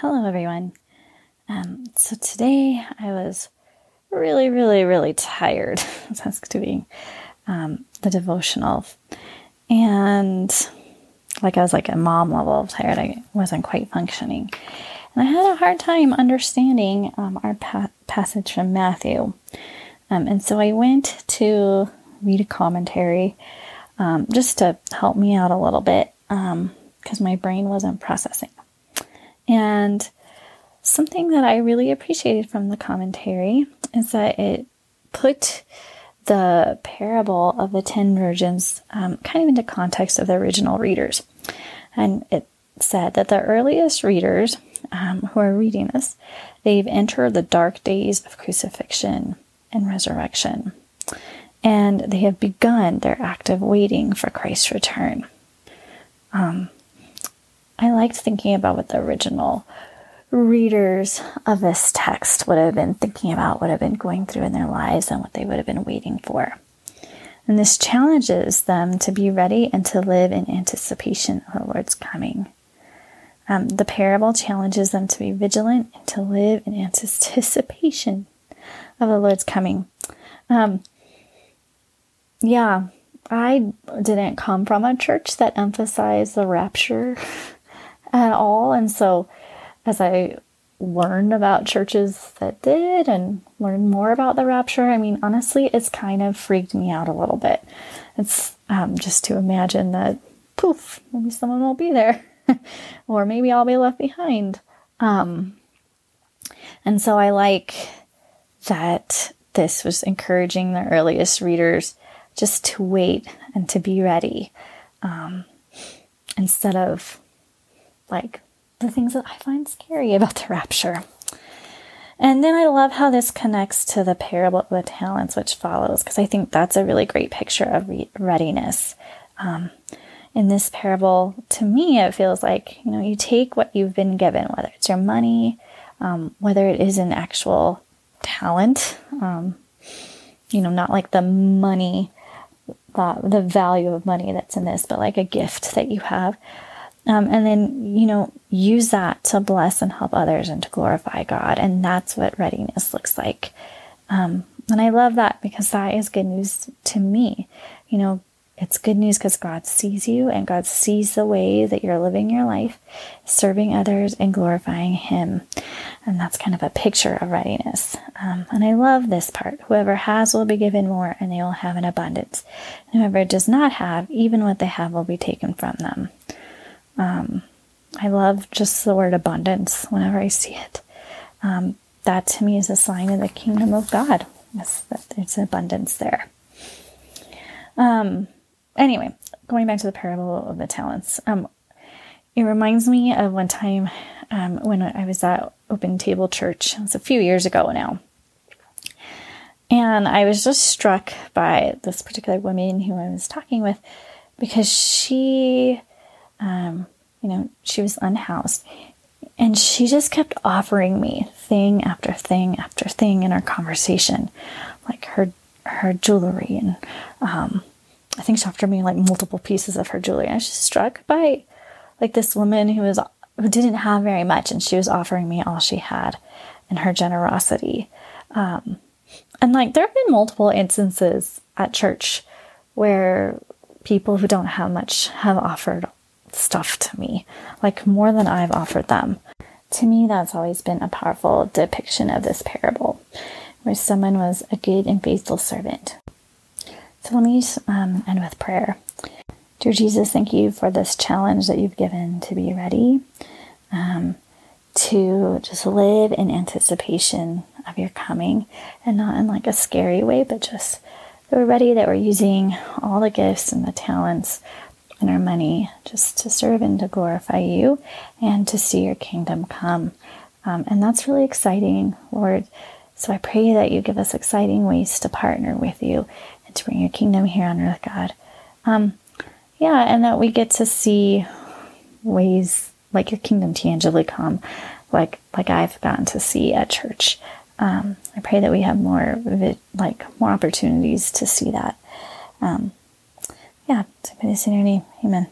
hello everyone. Um, so today I was really, really, really tired. That's doing um, the devotional, and like I was like a mom level tired. I wasn't quite functioning, and I had a hard time understanding um, our pa- passage from Matthew. Um, and so I went to read a commentary um, just to help me out a little bit because um, my brain wasn't processing. And something that I really appreciated from the commentary is that it put the parable of the ten virgins um, kind of into context of the original readers. And it said that the earliest readers um, who are reading this, they've entered the dark days of crucifixion and resurrection. And they have begun their active waiting for Christ's return. Um, I liked thinking about what the original readers of this text would have been thinking about, would have been going through in their lives, and what they would have been waiting for. And this challenges them to be ready and to live in anticipation of the Lord's coming. Um, the parable challenges them to be vigilant and to live in anticipation of the Lord's coming. Um, yeah, I didn't come from a church that emphasized the rapture at all. And so as I learned about churches that did and learned more about the rapture, I mean, honestly, it's kind of freaked me out a little bit. It's um, just to imagine that, poof, maybe someone won't be there, or maybe I'll be left behind. Um, and so I like that this was encouraging the earliest readers just to wait and to be ready um, instead of like the things that I find scary about the rapture. And then I love how this connects to the parable of the talents, which follows, because I think that's a really great picture of re- readiness. Um, in this parable, to me, it feels like you know you take what you've been given, whether it's your money, um, whether it is an actual talent, um, you know, not like the money, the, the value of money that's in this, but like a gift that you have. Um, and then, you know, use that to bless and help others and to glorify God. And that's what readiness looks like. Um, and I love that because that is good news to me. You know, it's good news because God sees you and God sees the way that you're living your life, serving others and glorifying Him. And that's kind of a picture of readiness. Um, and I love this part. Whoever has will be given more and they will have an abundance. And whoever does not have, even what they have will be taken from them. Um, I love just the word abundance whenever I see it. Um, that to me is a sign of the kingdom of God. There's abundance there. Um, anyway, going back to the parable of the talents, um, it reminds me of one time um, when I was at Open Table Church. It was a few years ago now. And I was just struck by this particular woman who I was talking with because she um, you know, she was unhoused. And she just kept offering me thing after thing after thing in our conversation, like her her jewelry, and um, I think she offered me like multiple pieces of her jewelry. I was just struck by like this woman who was who didn't have very much, and she was offering me all she had, and her generosity. Um, and like there have been multiple instances at church where people who don't have much have offered stuff to me, like more than I've offered them. To me, that's always been a powerful depiction of this parable, where someone was a good and faithful servant. So let me um, end with prayer. Dear Jesus, thank you for this challenge that you've given to be ready, um, to just live in anticipation of your coming, and not in like a scary way, but just that we're ready, that we're using all the gifts and the talents and our money just to serve and to glorify you and to see your kingdom come. Um, and that's really exciting, Lord. So I pray that you give us exciting ways to partner with you and to bring your kingdom here on earth, God. Um, yeah, and that we get to see ways like your kingdom tangibly come, like like I've gotten to see at church. Um, I pray that we have more like more opportunities to see that. Um, yeah, put this in your name. Amen.